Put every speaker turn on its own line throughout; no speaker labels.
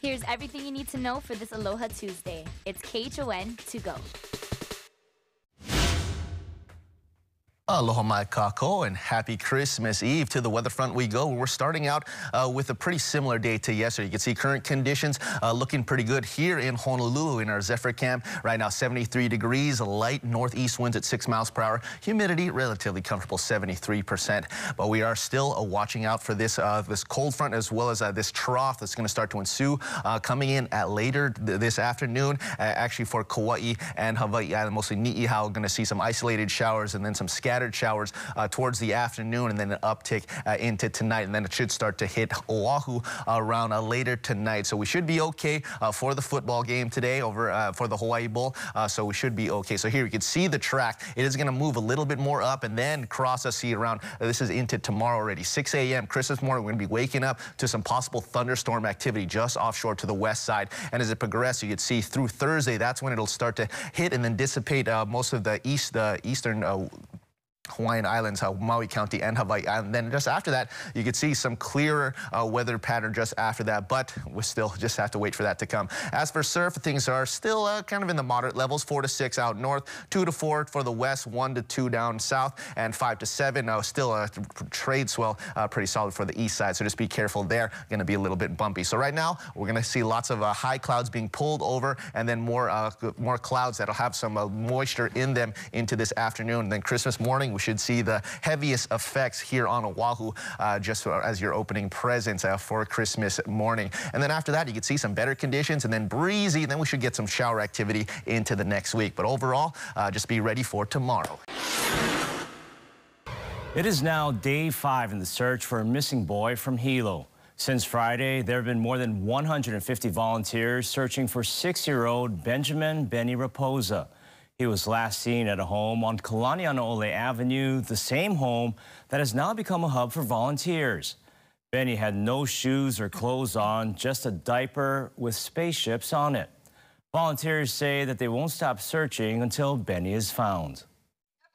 Here's everything you need to know for this Aloha Tuesday. It's KHON to go.
Aloha mai kakou and happy Christmas Eve. To the weather front we go. We're starting out uh, with a pretty similar day to yesterday. You can see current conditions uh, looking pretty good here in Honolulu in our Zephyr camp. Right now 73 degrees, light northeast winds at 6 miles per hour. Humidity relatively comfortable 73%. But we are still uh, watching out for this uh, this cold front as well as uh, this trough that's going to start to ensue uh, coming in at later th this afternoon. actually for Kauai and Hawaii mostly Ni'ihau, going to see some isolated showers and then some scattered scattered showers uh, towards the afternoon and then an uptick uh, into tonight. And then it should start to hit Oahu around uh, later tonight. So we should be okay for the football game today over for the Hawaii Bowl. so we should be okay. So here you can see the track. It is going to move a little bit more up and then cross us see around. this is into tomorrow already. 6 a.m. Christmas morning. We're going to be waking up to some possible thunderstorm activity just offshore to the west side. And as it progresses, you can see through Thursday, that's when it'll start to hit and then dissipate uh, most of the east, the eastern uh, Hawaiian Islands, uh, Maui County, and Hawaii Island. Then just after that, you could see some clearer uh, weather pattern just after that, but we still just have to wait for that to come. As for surf, things are still uh, kind of in the moderate levels, 4 to 6 out north, 2 to 4 for the west, 1 to 2 down south, and 5 to 7. Uh, still a trade swell uh, pretty solid for the east side, so just be careful there. Going to be a little bit bumpy. So right now, we're going to see lots of uh, high clouds being pulled over, and then more more clouds that'll have some moisture in them into this afternoon. And then Christmas morning, we should see the heaviest effects here on Oahu uh, just as your opening presents uh, for Christmas morning. And then after that, you can see some better conditions and then breezy. And then we should get some shower activity into the next week. But overall, uh, just be ready for tomorrow.
It is now day five in the search for a missing boy from Hilo. Since Friday, there have been more than 150 volunteers searching for six-year-old Benjamin Benny Raposa. He was last seen at a home on Kalanianaole Avenue, the same home that has now become a hub for volunteers. Benny had no shoes or clothes on, just a diaper with spaceships on it. Volunteers say that they won't stop searching until Benny is found.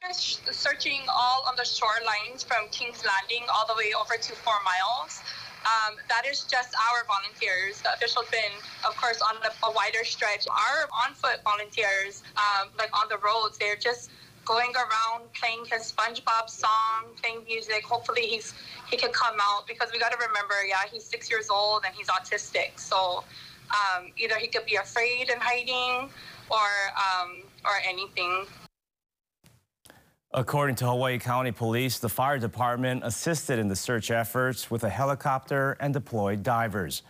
After searching all on the shorelines from King's Landing all the way over to Four Miles, um, that is just our volunteers. The officials been, of course, on a, a wider stretch. Our on-foot volunteers, um, like on the roads, they're just going around playing his SpongeBob song, playing music. Hopefully, he's he can come out because we got to remember, yeah, he's six years old and he's autistic. So um, either he could be afraid and hiding, or um, or anything.
According to Hawaii County Police, the fire department assisted in the search efforts with a helicopter and deployed divers.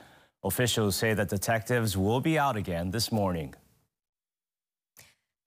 Officials say that detectives will be out again this morning.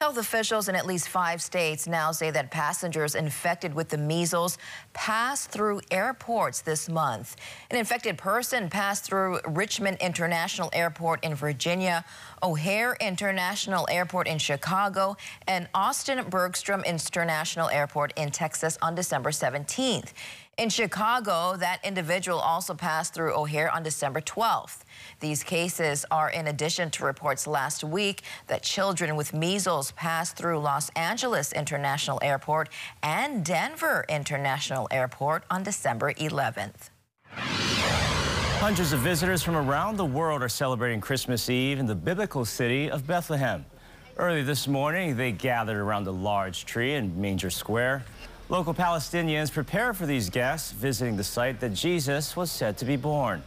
Health officials in at least five states now say that passengers infected with the measles passed through airports this month. An infected person passed through Richmond International Airport in Virginia, O'Hare International Airport in Chicago, and Austin Bergstrom International Airport in Texas on December 17th. In Chicago, that individual also passed through O'Hare on December 12th. These cases are in addition to reports last week that children with measles passed through Los Angeles International Airport and Denver International Airport on December 11th.
Hundreds of visitors from around the world are celebrating Christmas Eve in the biblical city of Bethlehem. Early this morning, they gathered around a large tree in Manger Square. Local Palestinians prepare for these guests visiting the site that Jesus was said to be born.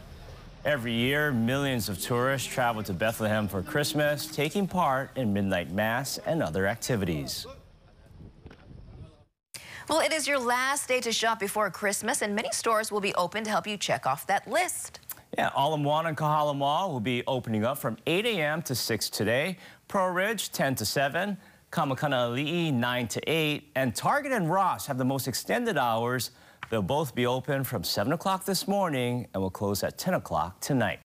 Every year, millions of tourists travel to Bethlehem for Christmas, taking part in midnight mass and other activities.
Well, it is your last day to shop before Christmas, and many stores will be open to help you check off that list.
Yeah, Ala Moana and Kahala Mall will be opening up from 8 a.m. to 6 today. Pearlridge, 10 to 7. Ka Makana Ali'i 9 to 8, and Target and Ross have the most extended hours. They'll both be open from 7 o'clock this morning and will close at 10 o'clock tonight.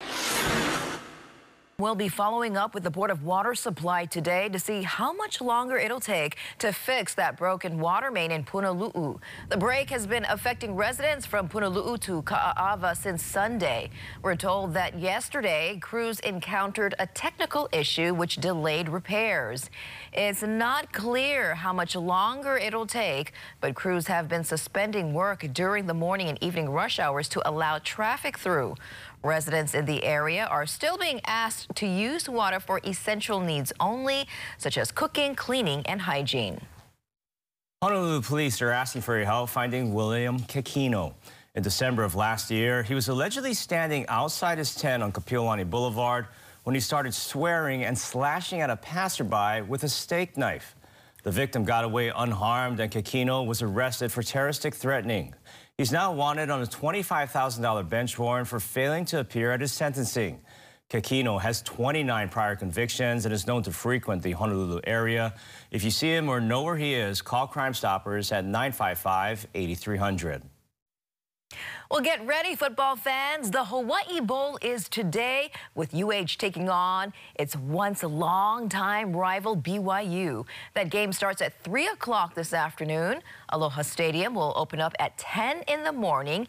We'll be following up with the Board of Water Supply today to see how much longer it'll take to fix that broken water main in Punalu'u. The break has been affecting residents from Punalu'u to Ka'ava since Sunday. We're told that yesterday, crews encountered a technical issue which delayed repairs. It's not clear how much longer it'll take, but crews have been suspending work during the morning and evening rush hours to allow traffic through. Residents in the area are still being asked to use water for essential needs only, such as cooking, cleaning, and hygiene.
Honolulu police are asking for your help finding William Kekino. In December of last year, he was allegedly standing outside his tent on Kapiolani Boulevard when he started swearing and slashing at a passerby with a steak knife. The victim got away unharmed and Kekino was arrested for terroristic threatening. He's now wanted on a $25,000 bench warrant for failing to appear at his sentencing. Kekino has 29 prior convictions and is known to frequent the Honolulu area. If you see him or know where he is, call Crime Stoppers at 955 8300.
Well, get ready, football fans. The Hawaii Bowl is today with UH taking on its once long-time rival BYU. That game starts at 3 o'clock this afternoon. Aloha Stadium will open up at 10 in the morning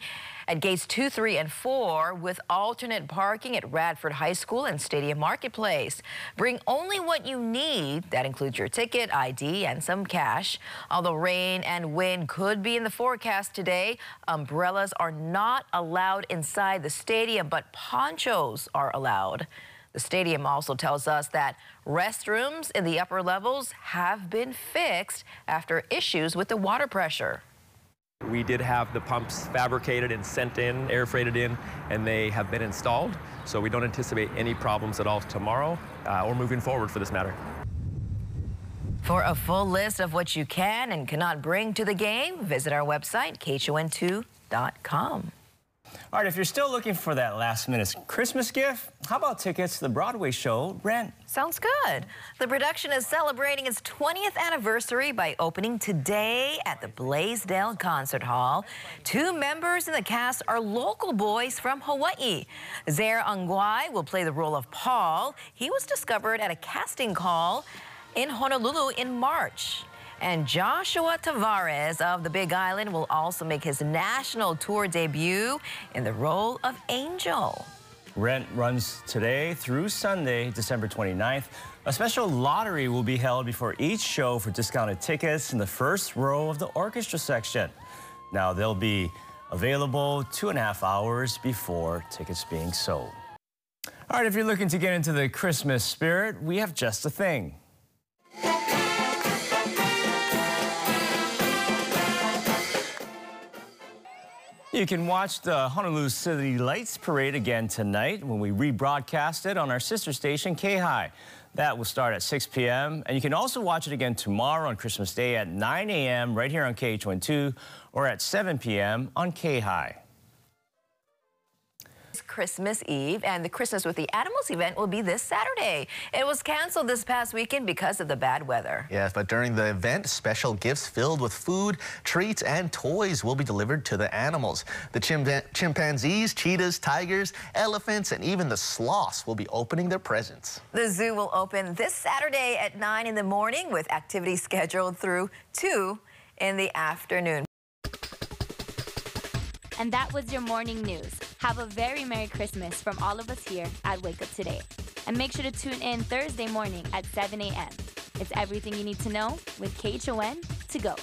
at gates 2, 3, and 4 with alternate parking at Radford High School and Stadium Marketplace. Bring only what you need. That includes your ticket, ID, and some cash. Although rain and wind could be in the forecast today, umbrellas are not allowed inside the stadium, but ponchos are allowed. The stadium also tells us that restrooms in the upper levels have been fixed after issues with the water pressure.
We did have the pumps fabricated and sent in, air freighted in, and they have been installed. So we don't anticipate any problems at all tomorrow uh, or moving forward for this matter.
For a full list of what you can and cannot bring to the game, visit our website, khon2.com.
All right, if you're still looking for that last minute Christmas gift, how about tickets to the Broadway show Rent?
Sounds good. The production is celebrating its 20th anniversary by opening today at the Blaisdell Concert Hall. Two members in the cast are local boys from Hawaii. Zaire Angwai will play the role of Paul. He was discovered at a casting call in Honolulu in March. And Joshua Tavares of the Big Island will also make his national tour debut in the role of Angel.
Rent runs today through Sunday, December 29th. A special lottery will be held before each show for discounted tickets in the first row of the orchestra section. Now, they'll be available two and a half hours before tickets being sold. All right, if you're looking to get into the Christmas spirit, we have just a thing. You can watch the Honolulu City Lights Parade again tonight when we rebroadcast it on our sister station, K-High. That will start at 6 p.m. And you can also watch it again tomorrow on Christmas Day at 9 a.m. right here on KH12 or at 7 p.m. on K-High.
Christmas Eve, and the Christmas with the Animals event will be this Saturday. It was canceled this past weekend because of the bad weather.
Yes, but during the event, special gifts filled with food, treats, and toys will be delivered to the animals. The chimp chimpanzees, cheetahs, tigers, elephants, and even the sloths will be opening their presents.
The zoo will open this Saturday at 9 in the morning with activities scheduled through 2 in the afternoon.
And that was your morning news. Have a very Merry Christmas from all of us here at Wake Up Today. And make sure to tune in Thursday morning at 7 a.m. It's everything you need to know with KHON to go.